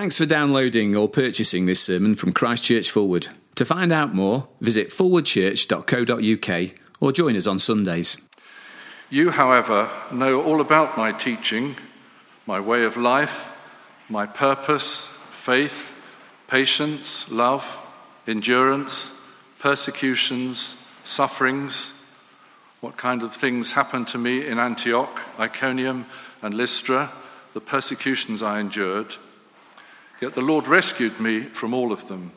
Thanks for downloading or purchasing this sermon from Christchurch Forward. To find out more, visit forwardchurch.co.uk or join us on Sundays. You, however, know all about my teaching, my way of life, my purpose, faith, patience, love, endurance, persecutions, sufferings, what kind of things happened to me in Antioch, Iconium, and Lystra, the persecutions I endured. Yet the Lord rescued me from all of them.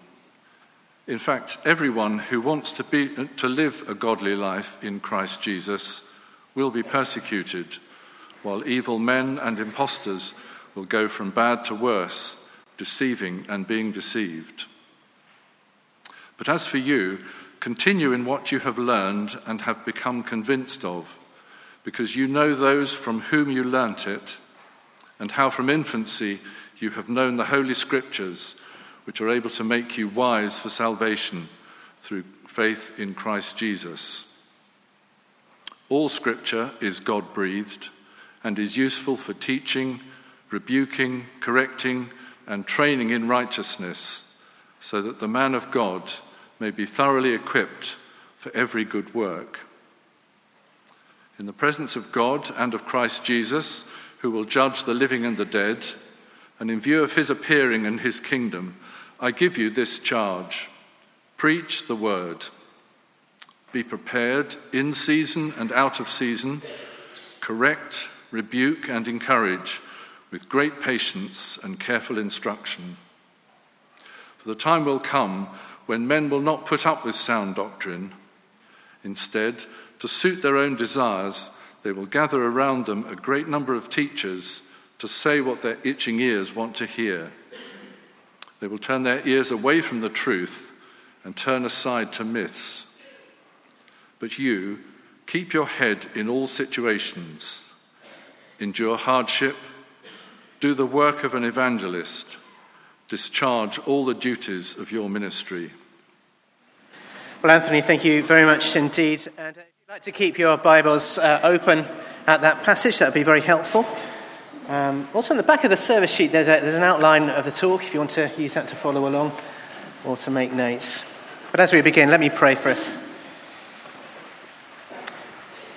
In fact, everyone who wants to, be, to live a godly life in Christ Jesus will be persecuted, while evil men and impostors will go from bad to worse, deceiving and being deceived. But as for you, continue in what you have learned and have become convinced of, because you know those from whom you learnt it, and how from infancy you have known the Holy Scriptures, which are able to make you wise for salvation through faith in Christ Jesus. All Scripture is God breathed and is useful for teaching, rebuking, correcting, and training in righteousness, so that the man of God may be thoroughly equipped for every good work. In the presence of God and of Christ Jesus, who will judge the living and the dead, and in view of his appearing and his kingdom, I give you this charge preach the word. Be prepared in season and out of season, correct, rebuke, and encourage with great patience and careful instruction. For the time will come when men will not put up with sound doctrine. Instead, to suit their own desires, they will gather around them a great number of teachers to say what their itching ears want to hear. They will turn their ears away from the truth and turn aside to myths. But you, keep your head in all situations, endure hardship, do the work of an evangelist, discharge all the duties of your ministry. Well, Anthony, thank you very much indeed. And if you'd like to keep your Bibles uh, open at that passage, that would be very helpful. Um, also, on the back of the service sheet, there's, a, there's an outline of the talk if you want to use that to follow along or to make notes. But as we begin, let me pray for us.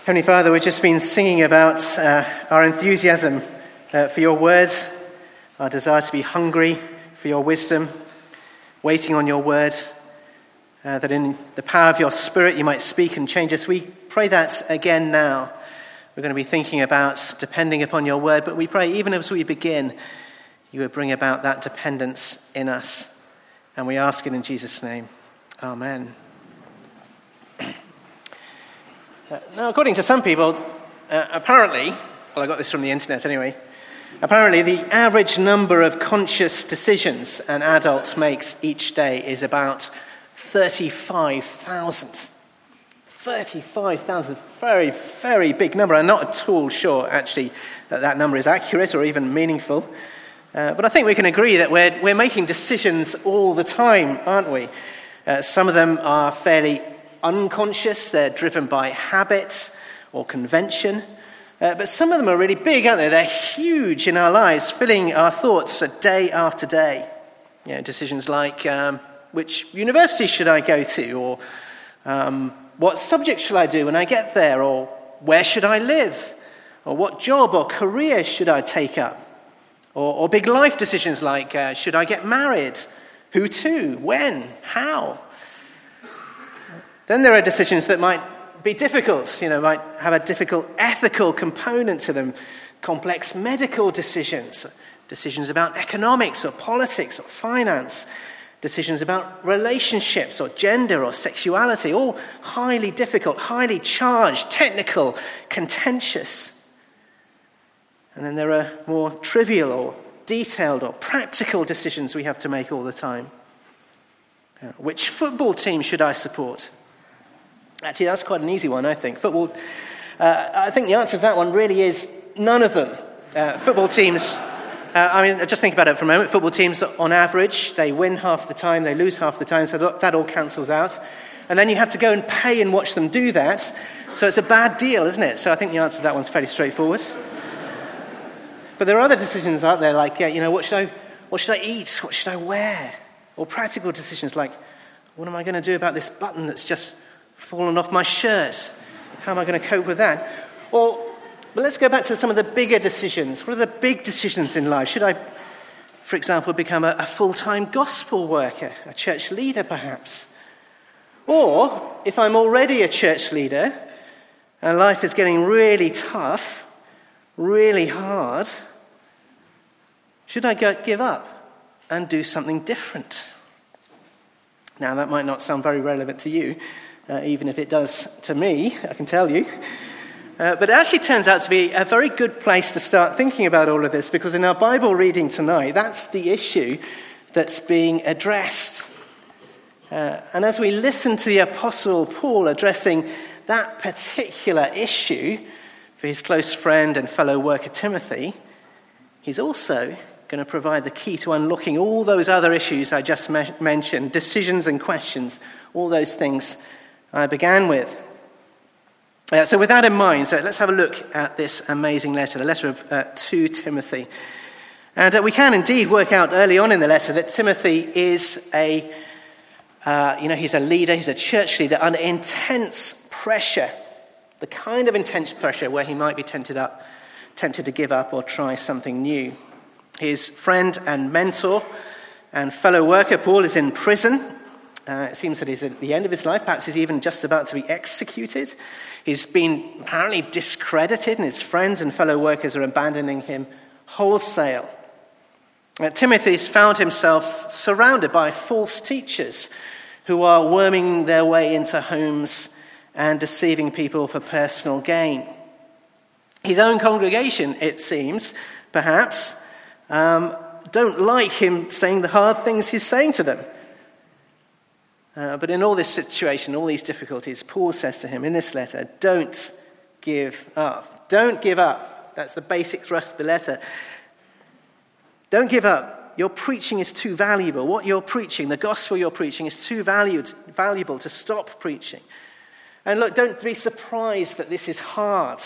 Heavenly Father, we've just been singing about uh, our enthusiasm uh, for your words, our desire to be hungry for your wisdom, waiting on your word, uh, that in the power of your spirit you might speak and change us. We pray that again now we're going to be thinking about depending upon your word, but we pray even as we begin, you would bring about that dependence in us. And we ask it in Jesus' name. Amen. Now, according to some people, uh, apparently, well, I got this from the internet anyway, apparently the average number of conscious decisions an adult makes each day is about 35,000. 35,000, very, very big number. I'm not at all sure, actually, that that number is accurate or even meaningful. Uh, but I think we can agree that we're, we're making decisions all the time, aren't we? Uh, some of them are fairly unconscious, they're driven by habit or convention. Uh, but some of them are really big, aren't they? They're huge in our lives, filling our thoughts day after day. You know, decisions like um, which university should I go to, or um, what subject shall I do when I get there? Or where should I live? Or what job or career should I take up? Or, or big life decisions like uh, should I get married? Who to? When? How? Then there are decisions that might be difficult, you know, might have a difficult ethical component to them. Complex medical decisions, decisions about economics or politics or finance, decisions about relationships or gender or sexuality, all highly difficult, highly charged, technical, contentious. And then there are more trivial or detailed or practical decisions we have to make all the time. Uh, which football team should I support? Actually, that's quite an easy one, I think. Football, uh, I think the answer to that one really is none of them. Uh, football teams uh, I mean, just think about it for a moment. Football teams, on average, they win half the time, they lose half the time, so that all cancels out. And then you have to go and pay and watch them do that. So it's a bad deal, isn't it? So I think the answer to that one's fairly straightforward. but there are other decisions, aren't there? Like, yeah, you know, what should I, what should I eat? What should I wear? Or practical decisions like, what am I going to do about this button that's just fallen off my shirt? How am I going to cope with that? Or, but let's go back to some of the bigger decisions. What are the big decisions in life? Should I, for example, become a, a full time gospel worker, a church leader perhaps? Or, if I'm already a church leader and life is getting really tough, really hard, should I go, give up and do something different? Now, that might not sound very relevant to you, uh, even if it does to me, I can tell you. Uh, but it actually turns out to be a very good place to start thinking about all of this because in our Bible reading tonight, that's the issue that's being addressed. Uh, and as we listen to the Apostle Paul addressing that particular issue for his close friend and fellow worker Timothy, he's also going to provide the key to unlocking all those other issues I just me- mentioned decisions and questions, all those things I began with. Uh, so, with that in mind, so let's have a look at this amazing letter, the letter of, uh, to Timothy. And uh, we can indeed work out early on in the letter that Timothy is a, uh, you know, he's a leader, he's a church leader under intense pressure, the kind of intense pressure where he might be tempted, up, tempted to give up or try something new. His friend and mentor and fellow worker, Paul, is in prison. Uh, it seems that he's at the end of his life. Perhaps he's even just about to be executed. He's been apparently discredited, and his friends and fellow workers are abandoning him wholesale. Uh, Timothy's found himself surrounded by false teachers who are worming their way into homes and deceiving people for personal gain. His own congregation, it seems, perhaps, um, don't like him saying the hard things he's saying to them. Uh, but in all this situation, all these difficulties, Paul says to him in this letter, don't give up. Don't give up. That's the basic thrust of the letter. Don't give up. Your preaching is too valuable. What you're preaching, the gospel you're preaching, is too valued, valuable to stop preaching. And look, don't be surprised that this is hard.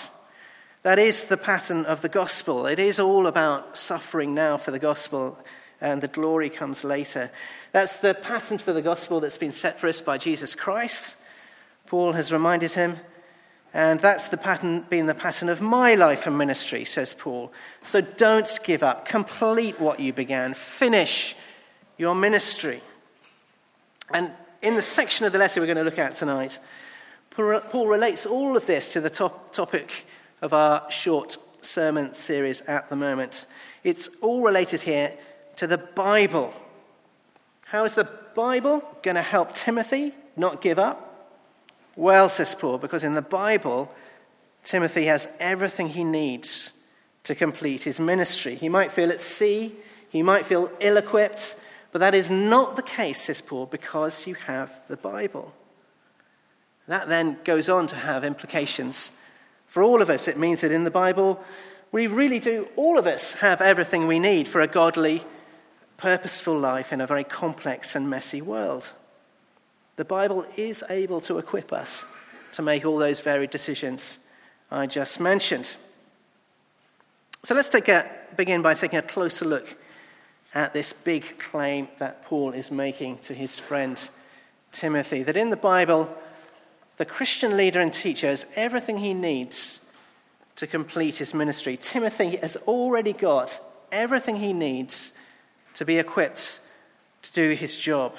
That is the pattern of the gospel. It is all about suffering now for the gospel, and the glory comes later. That's the pattern for the gospel that's been set for us by Jesus Christ. Paul has reminded him. And that's the pattern, been the pattern of my life and ministry, says Paul. So don't give up. Complete what you began. Finish your ministry. And in the section of the letter we're going to look at tonight, Paul relates all of this to the top, topic of our short sermon series at the moment. It's all related here to the Bible. How is the Bible going to help Timothy not give up? Well, says Paul, because in the Bible, Timothy has everything he needs to complete his ministry. He might feel at sea, he might feel ill equipped, but that is not the case, says Paul, because you have the Bible. That then goes on to have implications for all of us, it means that in the Bible, we really do, all of us have everything we need for a godly, purposeful life in a very complex and messy world. The Bible is able to equip us to make all those varied decisions I just mentioned. So let's take a, begin by taking a closer look at this big claim that Paul is making to his friend Timothy that in the Bible, the Christian leader and teacher has everything he needs to complete his ministry. Timothy has already got everything he needs to be equipped to do his job.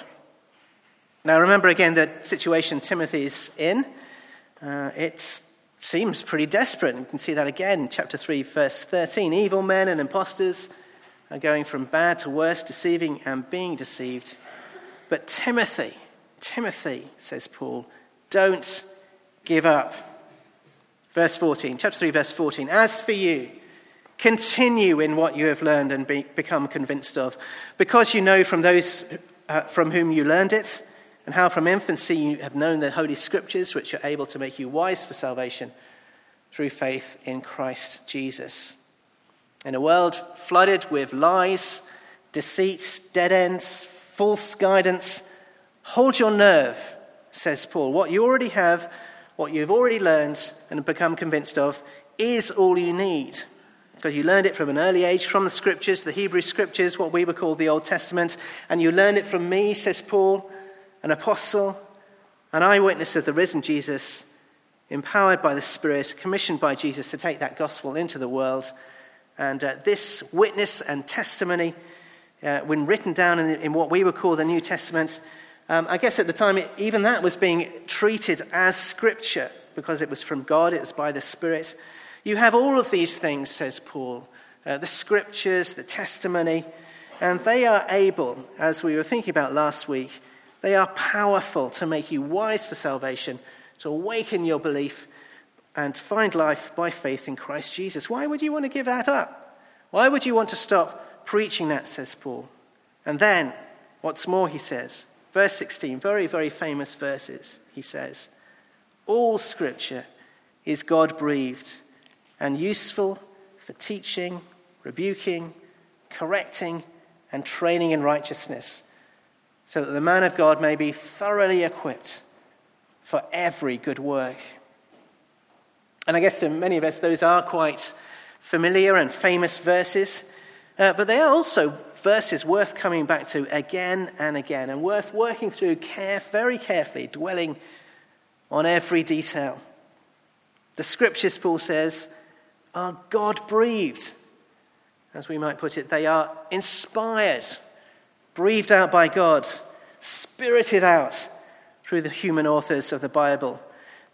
Now, remember again the situation Timothy's in. Uh, it seems pretty desperate. You can see that again, chapter 3, verse 13. Evil men and impostors are going from bad to worse, deceiving and being deceived. But Timothy, Timothy, says Paul, don't give up. Verse 14, chapter 3, verse 14. As for you, continue in what you have learned and be, become convinced of, because you know from those uh, from whom you learned it, and how from infancy you have known the Holy Scriptures, which are able to make you wise for salvation through faith in Christ Jesus. In a world flooded with lies, deceits, dead ends, false guidance, hold your nerve says Paul. What you already have, what you've already learned and become convinced of, is all you need because you learned it from an early age from the scriptures, the Hebrew scriptures, what we would call the Old Testament, and you learned it from me, says Paul, an apostle, an eyewitness of the risen Jesus, empowered by the Spirit, commissioned by Jesus to take that gospel into the world. And uh, this witness and testimony, uh, when written down in, in, what we would call the New Testament, um, I guess at the time, it, even that was being treated as scripture because it was from God, it was by the Spirit. You have all of these things, says Paul uh, the scriptures, the testimony, and they are able, as we were thinking about last week, they are powerful to make you wise for salvation, to awaken your belief, and to find life by faith in Christ Jesus. Why would you want to give that up? Why would you want to stop preaching that, says Paul? And then, what's more, he says, verse 16, very, very famous verses, he says, All scripture is God breathed and useful for teaching, rebuking, correcting, and training in righteousness, so that the man of God may be thoroughly equipped for every good work. And I guess to many of us, those are quite familiar and famous verses, uh, but they are also verses worth coming back to again and again and worth working through care, very carefully, dwelling on every detail. The scriptures, Paul says, are God breathed. As we might put it, they are inspired, breathed out by God, spirited out through the human authors of the Bible.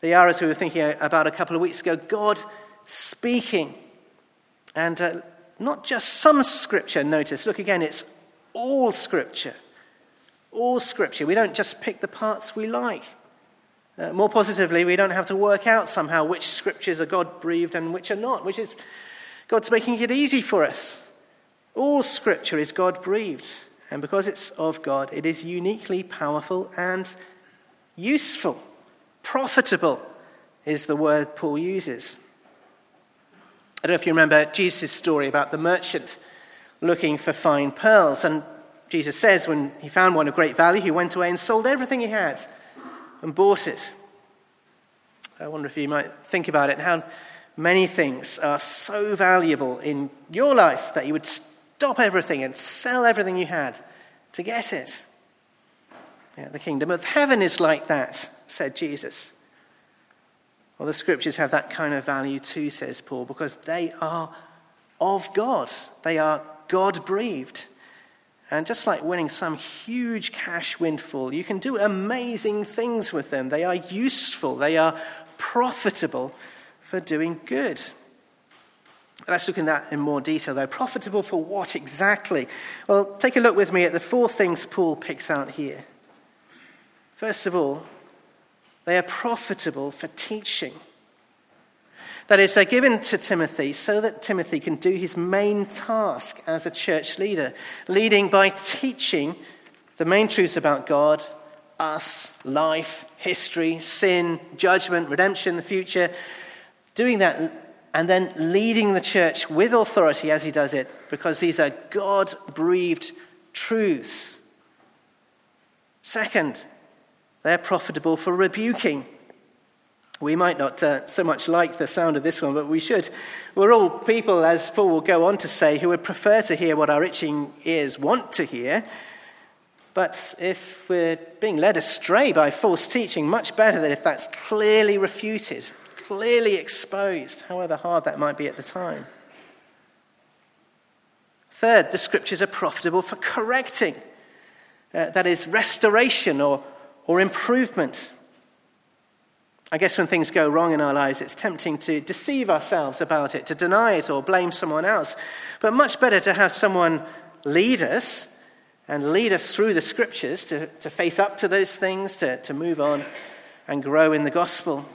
They are, as we were thinking about a couple of weeks ago, God speaking. And uh, not just some scripture, notice. Look again, it's all scripture. All scripture. We don't just pick the parts we like. Uh, more positively, we don't have to work out somehow which scriptures are God breathed and which are not, which is God's making it easy for us. All scripture is God breathed, and because it's of God, it is uniquely powerful and useful. Profitable is the word Paul uses. I don't know if you remember Jesus' story about the merchant looking for fine pearls. And Jesus says when he found one of great value, he went away and sold everything he had and it. I wonder if you might think about it how many things are so valuable in your life that you would stop everything and sell everything you had to get it. Yeah, the kingdom of heaven is like that, said Jesus. Well, the scriptures have that kind of value too, says Paul, because they are of God. They are God breathed. And just like winning some huge cash windfall, you can do amazing things with them. They are useful, they are profitable for doing good. Let's look at that in more detail, though. Profitable for what exactly? Well, take a look with me at the four things Paul picks out here. First of all, they are profitable for teaching. That is, they're given to Timothy so that Timothy can do his main task as a church leader, leading by teaching the main truths about God, us, life, history, sin, judgment, redemption, the future. Doing that and then leading the church with authority as he does it, because these are God breathed truths. Second, they're profitable for rebuking we might not uh, so much like the sound of this one, but we should. We're all people, as Paul will go on to say, who would prefer to hear what our itching ears want to hear. But if we're being led astray by false teaching, much better than if that's clearly refuted, clearly exposed, however hard that might be at the time. Third, the scriptures are profitable for correcting, uh, that is, restoration or, or improvement. I guess when things go wrong in our lives, it's tempting to deceive ourselves about it, to deny it or blame someone else. But much better to have someone lead us and lead us through the scriptures to, to face up to those things, to, to move on and grow in the gospel.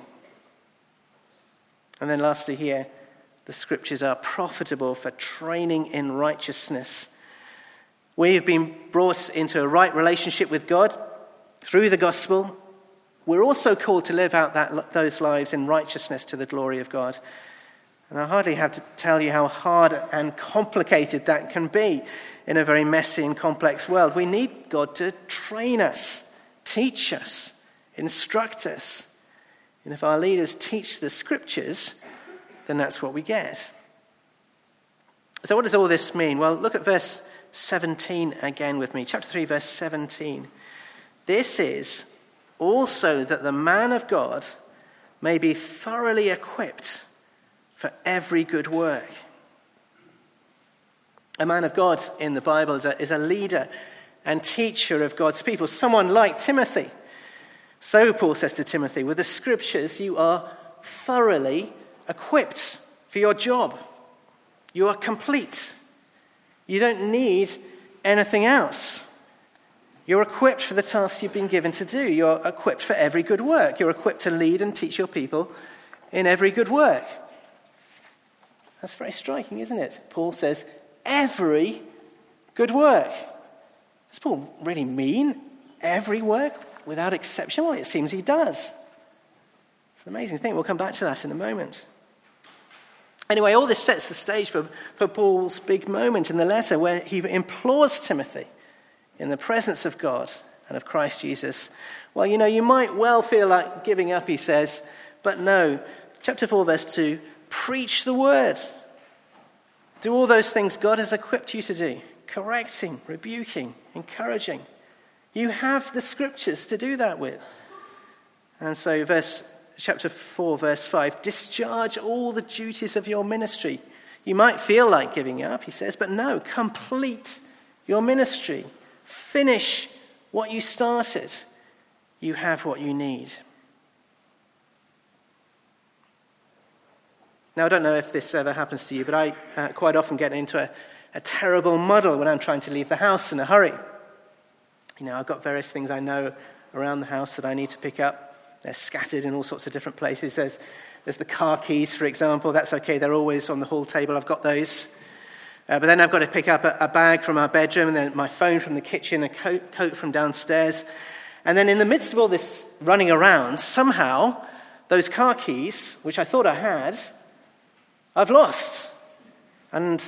And then, lastly, here, the scriptures are profitable for training in righteousness. We have been brought into a right relationship with God through the gospel we're also called to live out that, those lives in righteousness to the glory of God. And I hardly have to tell you how hard and complicated that can be in a very messy and complex world. We need God to train us, teach us, instruct us. And if our leaders teach the scriptures, then that's what we get. So, what does all this mean? Well, look at verse 17 again with me. Chapter 3, verse 17. This is also that the man of God may be thoroughly equipped for every good work. A man of God in the Bible is a, is a leader and teacher of God's people, someone like Timothy. So, Paul says to Timothy, with the scriptures, you are thoroughly equipped for your job. You are complete. You don't need anything else. You're equipped for the tasks you've been given to do. You're equipped for every good work. You're equipped to lead and teach your people in every good work. That's very striking, isn't it? Paul says, every good work. Does Paul really mean every work? without exception? Well, it seems he does. It's an amazing thing. We'll come back to that in a moment. Anyway, all this sets the stage for, for Paul's big moment in the letter where he implores Timothy in the presence of God and of Christ Jesus. Well, you know, you might well feel like giving up, he says, but no. Chapter 4, verse 2 preach the word. Do all those things God has equipped you to do correcting, rebuking, encouraging. You have the scriptures to do that with. And so, verse, chapter 4, verse 5 discharge all the duties of your ministry. You might feel like giving up, he says, but no, complete your ministry. Finish what you started. You have what you need. Now, I don't know if this ever happens to you, but I uh, quite often get into a, a terrible muddle when I'm trying to leave the house in a hurry. You know, I've got various things I know around the house that I need to pick up. They're scattered in all sorts of different places. There's, there's the car keys, for example. That's okay, they're always on the hall table. I've got those. Uh, but then I've got to pick up a, a, bag from our bedroom, and then my phone from the kitchen, a coat, coat from downstairs. And then in the midst of all this running around, somehow those car keys, which I thought I had, I've lost. And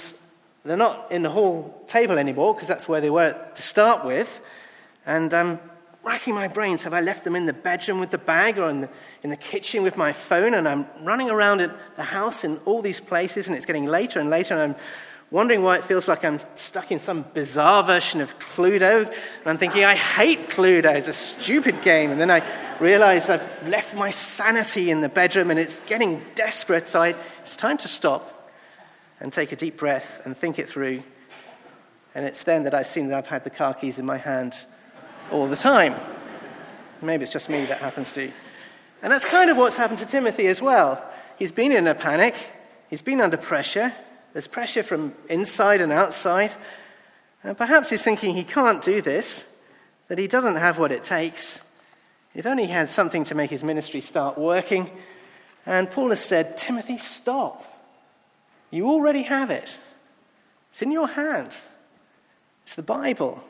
they're not in the hall table anymore, because that's where they were to start with. And I'm racking my brains. Have I left them in the bedroom with the bag or in the, in the kitchen with my phone? And I'm running around the house in all these places, and it's getting later and later. And I'm wondering why it feels like I'm stuck in some bizarre version of Cluedo. And I'm thinking, I hate Cluedo. It's a stupid game. And then I realize I've left my sanity in the bedroom and it's getting desperate. So I, it's time to stop and take a deep breath and think it through. And it's then that I've seen that I've had the car keys in my hand all the time. Maybe it's just me that happens to. And that's kind of what's happened to Timothy as well. He's been in a panic, he's been under pressure. There's pressure from inside and outside. And perhaps he's thinking he can't do this, that he doesn't have what it takes. If only he had something to make his ministry start working. And Paul has said, Timothy, stop. You already have it. It's in your hand. It's the Bible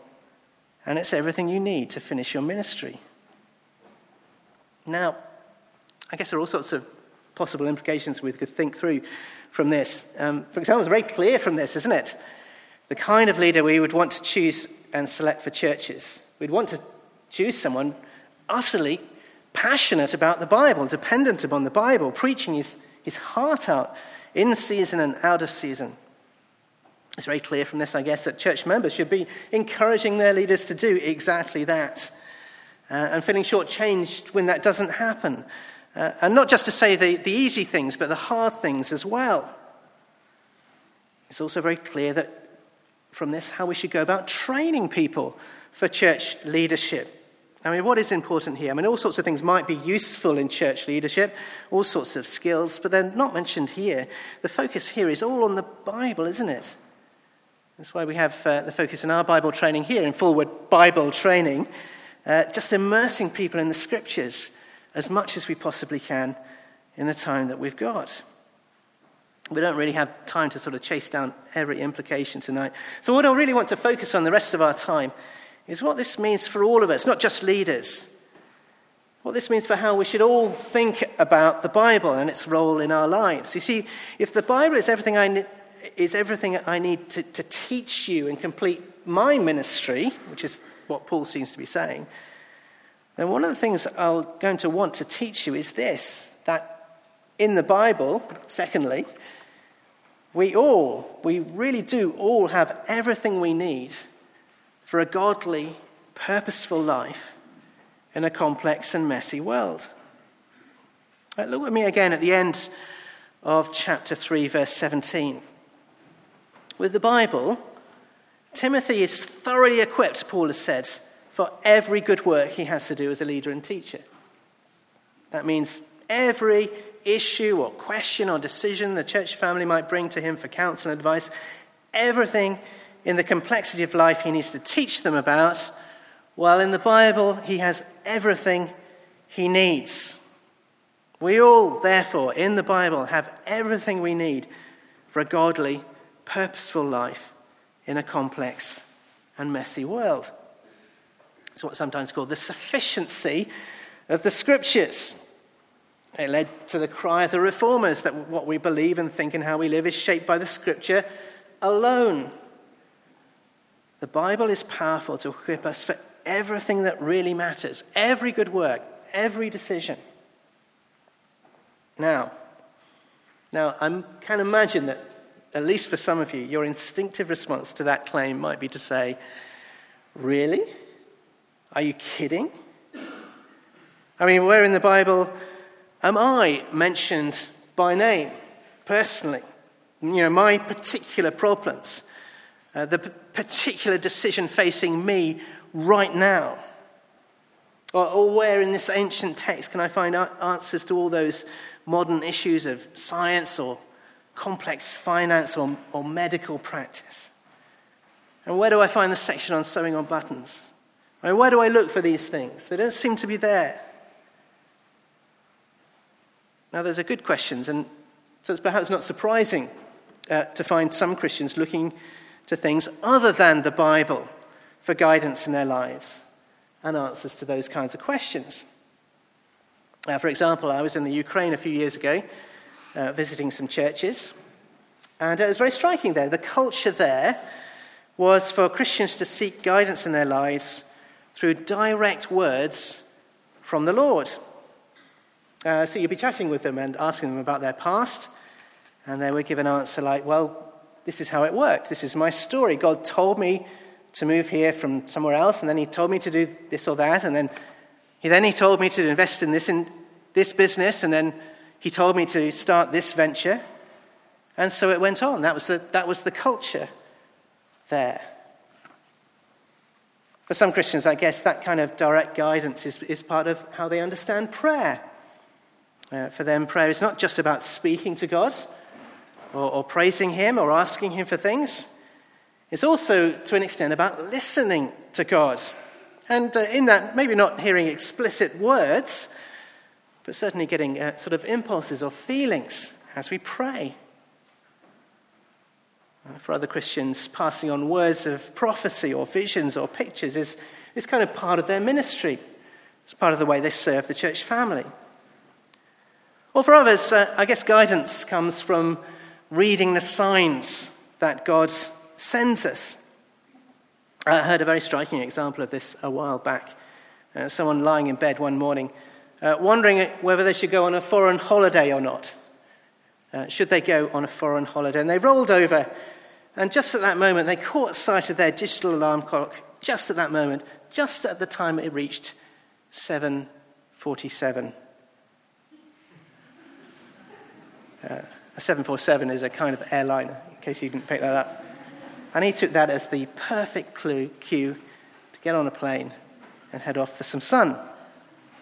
and it's everything you need to finish your ministry. Now, I guess there are all sorts of possible implications we could think through from this. Um, for example, it's very clear from this, isn't it? The kind of leader we would want to choose and select for churches. We'd want to choose someone utterly passionate about the Bible, dependent upon the Bible, preaching his, his heart out in season and out of season. It's very clear from this, I guess, that church members should be encouraging their leaders to do exactly that uh, and feeling shortchanged when that doesn't happen. Uh, and not just to say the, the easy things, but the hard things as well. It's also very clear that from this how we should go about training people for church leadership. I mean, what is important here? I mean, all sorts of things might be useful in church leadership, all sorts of skills, but they're not mentioned here. The focus here is all on the Bible, isn't it? That's why we have uh, the focus in our Bible training here, in Forward Bible Training, uh, just immersing people in the scriptures as much as we possibly can in the time that we've got. We don't really have time to sort of chase down every implication tonight. So, what I really want to focus on the rest of our time is what this means for all of us, not just leaders. What this means for how we should all think about the Bible and its role in our lives. You see, if the Bible is everything I is everything I need to, to teach you and complete my ministry, which is what Paul seems to be saying, then one of the things I'm going to want to teach you is this that in the Bible, secondly, We all, we really do all have everything we need for a godly, purposeful life in a complex and messy world. Look with me again at the end of chapter 3, verse 17. With the Bible, Timothy is thoroughly equipped, Paul has said, for every good work he has to do as a leader and teacher. That means every issue or question or decision the church family might bring to him for counsel and advice, everything in the complexity of life he needs to teach them about, while in the Bible he has everything he needs. We all, therefore, in the Bible, have everything we need for a godly, purposeful life in a complex and messy world. It's what's sometimes called the sufficiency of the scriptures. It led to the cry of the reformers that what we believe and think and how we live is shaped by the scripture alone. The Bible is powerful to equip us for everything that really matters, every good work, every decision. Now, now I can imagine that, at least for some of you, your instinctive response to that claim might be to say, Really? Are you kidding? I mean, where in the Bible am I mentioned by name, personally? You know, my particular problems, uh, the p- particular decision facing me right now. Or, or, where in this ancient text can I find answers to all those modern issues of science or complex finance or, or medical practice? And where do I find the section on sewing on buttons? I mean, where do I look for these things? They don't seem to be there. Now, those are good questions, and so it's perhaps not surprising uh, to find some Christians looking to things other than the Bible for guidance in their lives and answers to those kinds of questions. Uh, for example, I was in the Ukraine a few years ago uh, visiting some churches, and it was very striking there. The culture there was for Christians to seek guidance in their lives through direct words from the Lord. Uh, so you'd be chatting with them and asking them about their past, and they would give an answer like, Well, this is how it worked. This is my story. God told me to move here from somewhere else, and then He told me to do this or that, and then He then He told me to invest in this in this business, and then He told me to start this venture, and so it went on. That was the, that was the culture there. For some Christians, I guess that kind of direct guidance is, is part of how they understand prayer. Uh, for them, prayer is not just about speaking to God or, or praising Him or asking Him for things. It's also, to an extent, about listening to God. And uh, in that, maybe not hearing explicit words, but certainly getting uh, sort of impulses or feelings as we pray. Uh, for other Christians, passing on words of prophecy or visions or pictures is, is kind of part of their ministry. It's part of the way they serve the church family. Or for others, uh, I guess guidance comes from reading the signs that God sends us. I heard a very striking example of this a while back. Uh, someone lying in bed one morning, uh, wondering whether they should go on a foreign holiday or not. Uh, should they go on a foreign holiday? And they rolled over and just at that moment, they caught sight of their digital alarm clock, just at that moment, just at the time it reached 747. Uh, a 747 is a kind of airliner, in case you didn't pick that up. And he took that as the perfect clue, cue to get on a plane and head off for some sun.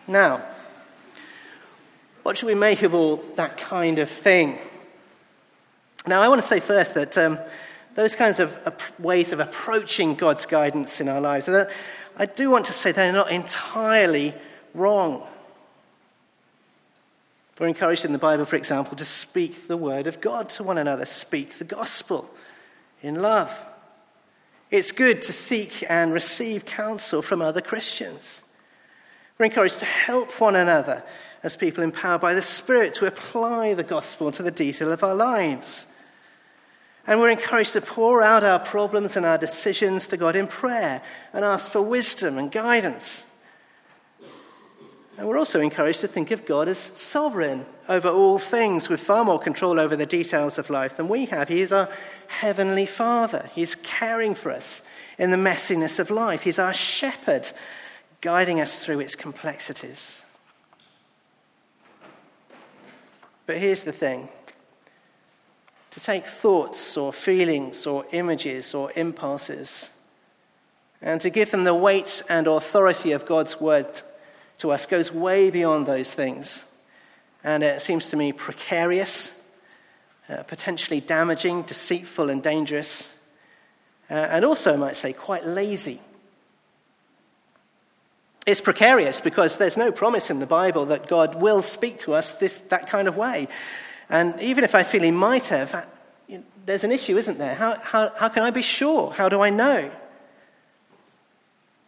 Now, what should we make of all that kind of thing? Now, I want to say first that um, those kinds of ways of approaching God's guidance in our lives. And I do want to say they're not entirely wrong. We're encouraged in the Bible, for example, to speak the word of God to one another, speak the gospel in love. It's good to seek and receive counsel from other Christians. We're encouraged to help one another as people empowered by the Spirit to apply the gospel to the detail of our lives. And we're encouraged to pour out our problems and our decisions to God in prayer and ask for wisdom and guidance. And we're also encouraged to think of God as sovereign over all things, with far more control over the details of life than we have. He is our heavenly Father. He's caring for us in the messiness of life. He's our shepherd, guiding us through its complexities. But here's the thing to take thoughts or feelings or images or impulses and to give them the weight and authority of God's word to us goes way beyond those things. And it seems to me precarious, uh, potentially damaging, deceitful, and dangerous, uh, and also, I might say, quite lazy. It's precarious because there's no promise in the Bible that God will speak to us this, that kind of way. And even if I feel he might have, there's an issue, isn't there? How, how, how can I be sure? How do I know?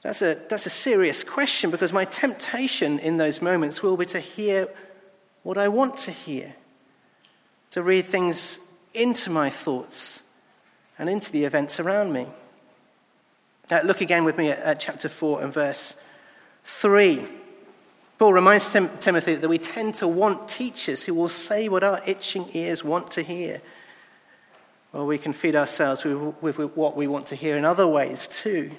That's a, that's a serious question because my temptation in those moments will be to hear what I want to hear, to read things into my thoughts and into the events around me. Now, look again with me at, at chapter 4 and verse 3. Paul reminds Tim, Timothy that we tend to want teachers who will say what our itching ears want to hear. Well, we can feed ourselves with, with, what we want to hear in other ways too.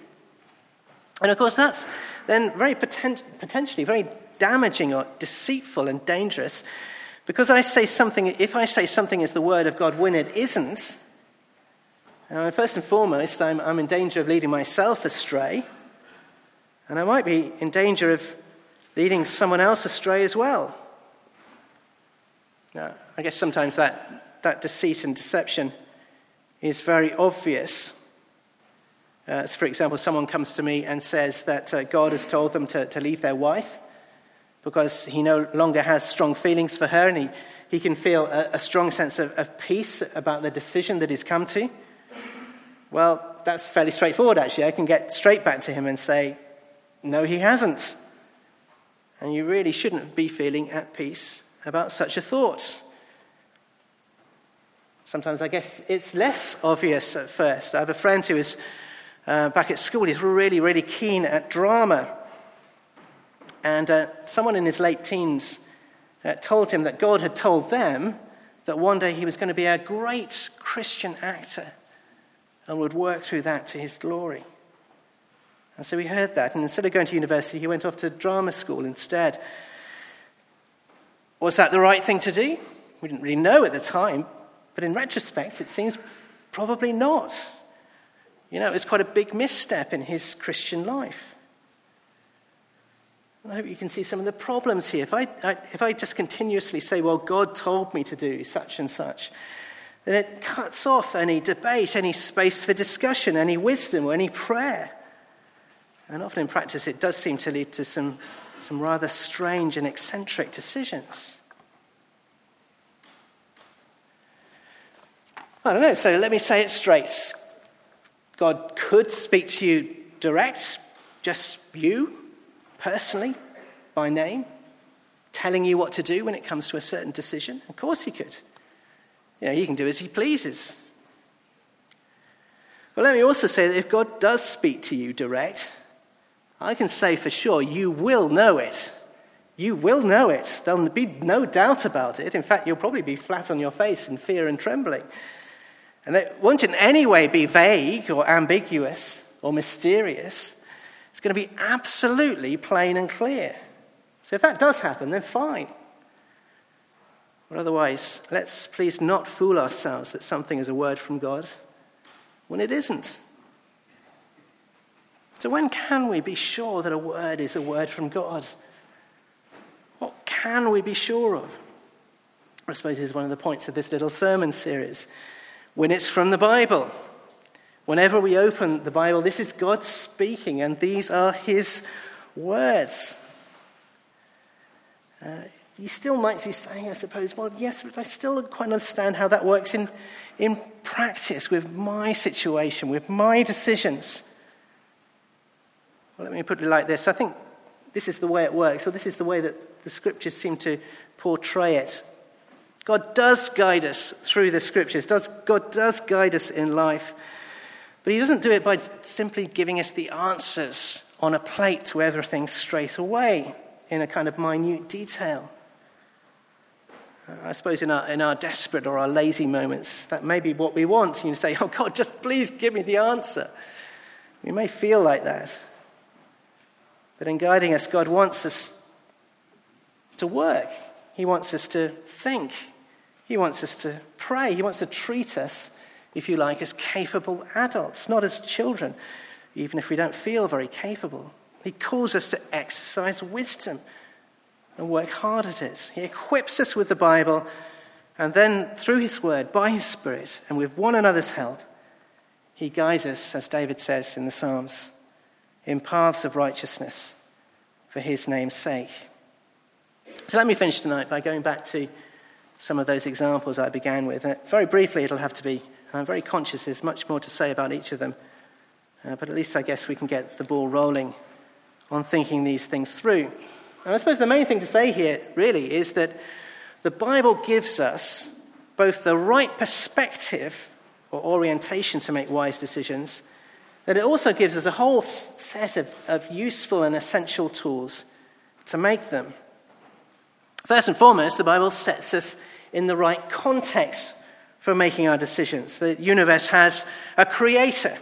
And of course, that's then very poten- potentially very damaging or deceitful and dangerous because I say something, if I say something is the word of God when it isn't, uh, first and foremost, I'm, I'm in danger of leading myself astray, and I might be in danger of leading someone else astray as well. Now, I guess sometimes that, that deceit and deception is very obvious. Uh, so for example, someone comes to me and says that uh, God has told them to, to leave their wife because he no longer has strong feelings for her and he, he can feel a, a strong sense of, of peace about the decision that he's come to. Well, that's fairly straightforward, actually. I can get straight back to him and say, No, he hasn't. And you really shouldn't be feeling at peace about such a thought. Sometimes I guess it's less obvious at first. I have a friend who is uh, back at school. He's really, really keen at drama. And uh, someone in his late teens uh, told him that God had told them that one day he was going to be a great Christian actor and would work through that to his glory. And so he heard that, and instead of going to university, he went off to drama school instead. Was that the right thing to do? We didn't really know at the time, but in retrospect, it seems probably not. You know, it was quite a big misstep in his Christian life. And I hope you can see some of the problems here. If I, I, if I just continuously say, well, God told me to do such and such, then it cuts off any debate, any space for discussion, any wisdom, or any prayer. And often in practice, it does seem to lead to some, some rather strange and eccentric decisions. I don't know, so let me say it straight. God could speak to you direct, just you, personally, by name, telling you what to do when it comes to a certain decision. Of course, He could. You know, He can do as He pleases. But let me also say that if God does speak to you direct, I can say for sure you will know it. You will know it. There'll be no doubt about it. In fact, you'll probably be flat on your face in fear and trembling. And it won't in any way be vague or ambiguous or mysterious. It's going to be absolutely plain and clear. So if that does happen, then fine. But otherwise, let's please not fool ourselves that something is a word from God when it isn't. So, when can we be sure that a word is a word from God? What can we be sure of? I suppose this is one of the points of this little sermon series when it's from the Bible. Whenever we open the Bible, this is God speaking, and these are His words. Uh, you still might be saying, I suppose, well, yes, but I still don't quite understand how that works in, in practice with my situation, with my decisions. Well, let me put it like this I think this is the way it works, or this is the way that the scriptures seem to portray it. God does guide us through the scriptures. Does, God does guide us in life. But He doesn't do it by simply giving us the answers on a plate to everything straight away. in a kind of minute detail. I suppose in our, in our desperate or our lazy moments, that may be what we want. You say, Oh God, just please give me the answer. We may feel like that. But in guiding us, God wants us to work. He wants us to think. He wants us to pray. He wants to treat us, if you like, as capable adults, not as children, even if we don't feel very capable. He calls us to exercise wisdom and work hard at it. He equips us with the Bible, and then through His Word, by His Spirit, and with one another's help, He guides us, as David says in the Psalms, in paths of righteousness for His name's sake. So let me finish tonight by going back to some of those examples I began with. Uh, very briefly, it'll have to be. I'm very conscious there's much more to say about each of them, uh, but at least I guess we can get the ball rolling on thinking these things through. And I suppose the main thing to say here, really, is that the Bible gives us both the right perspective or orientation to make wise decisions, that it also gives us a whole set of, of useful and essential tools to make them. First and foremost, the Bible sets us in the right context for making our decisions. The universe has a creator,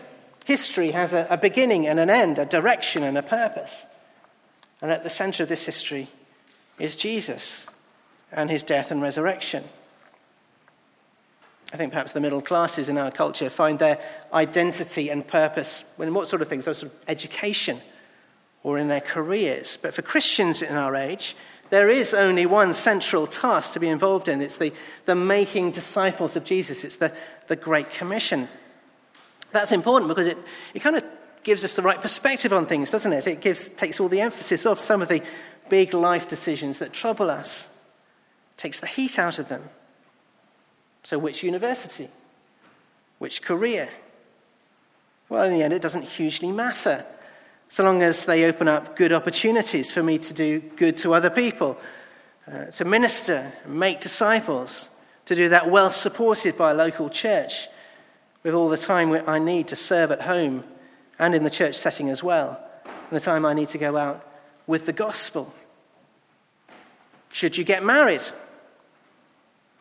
history has a, a beginning and an end, a direction and a purpose. And at the center of this history is Jesus and his death and resurrection. I think perhaps the middle classes in our culture find their identity and purpose in what sort of things? Those sort of education or in their careers. But for Christians in our age, there is only one central task to be involved in it's the, the making disciples of Jesus, it's the, the Great Commission. That's important because it, it kind of gives us the right perspective on things, doesn't it? It gives, takes all the emphasis off some of the big life decisions that trouble us, takes the heat out of them. So, which university? Which career? Well, in the end, it doesn't hugely matter, so long as they open up good opportunities for me to do good to other people, uh, to minister, make disciples, to do that well supported by a local church, with all the time I need to serve at home and in the church setting as well, and the time I need to go out with the gospel. Should you get married?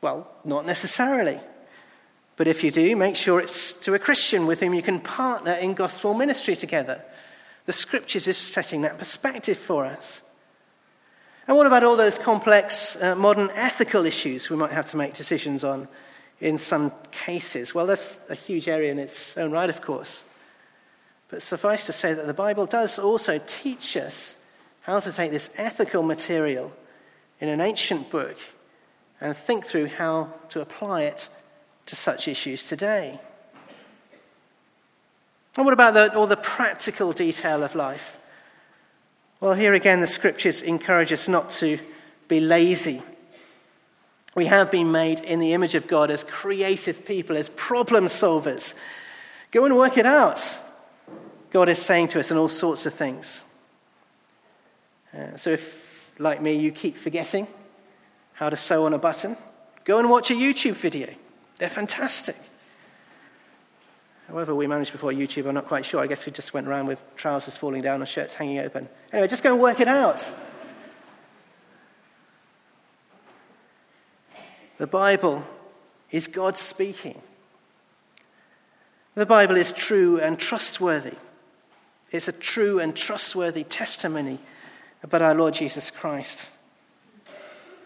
Well, not necessarily. But if you do, make sure it's to a Christian with whom you can partner in gospel ministry together. The scriptures is setting that perspective for us. And what about all those complex uh, modern ethical issues we might have to make decisions on in some cases? Well, that's a huge area in its own right, of course. But suffice to say that the Bible does also teach us how to take this ethical material in an ancient book and think through how to apply it to such issues today. And what about the, all the practical detail of life? Well, here again, the scriptures encourage us not to be lazy. We have been made in the image of God as creative people, as problem solvers. Go and work it out. God is saying to us in all sorts of things. Uh, so, if, like me, you keep forgetting how to sew on a button, go and watch a YouTube video. They're fantastic. However, we managed before YouTube, I'm not quite sure. I guess we just went around with trousers falling down and shirts hanging open. Anyway, just go and work it out. The Bible is God speaking. The Bible is true and trustworthy. It's a true and trustworthy testimony about our Lord Jesus Christ.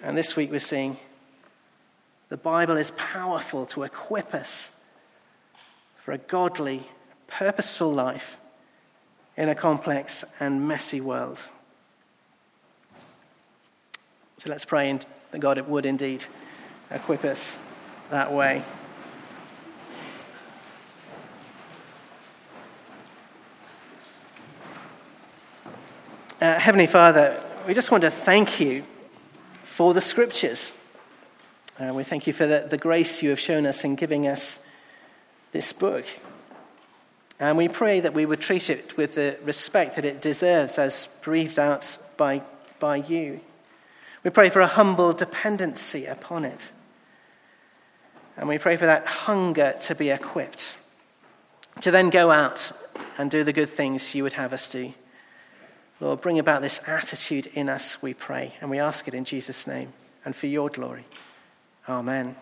And this week we're seeing the Bible is powerful to equip us for a godly, purposeful life in a complex and messy world. So let's pray that God it would indeed equip us that way. Uh, Heavenly Father, we just want to thank you for the scriptures. Uh, we thank you for the, the grace you have shown us in giving us this book. And we pray that we would treat it with the respect that it deserves as breathed out by, by you. We pray for a humble dependency upon it. And we pray for that hunger to be equipped, to then go out and do the good things you would have us do. Lord, bring about this attitude in us, we pray, and we ask it in Jesus' name and for your glory. Amen.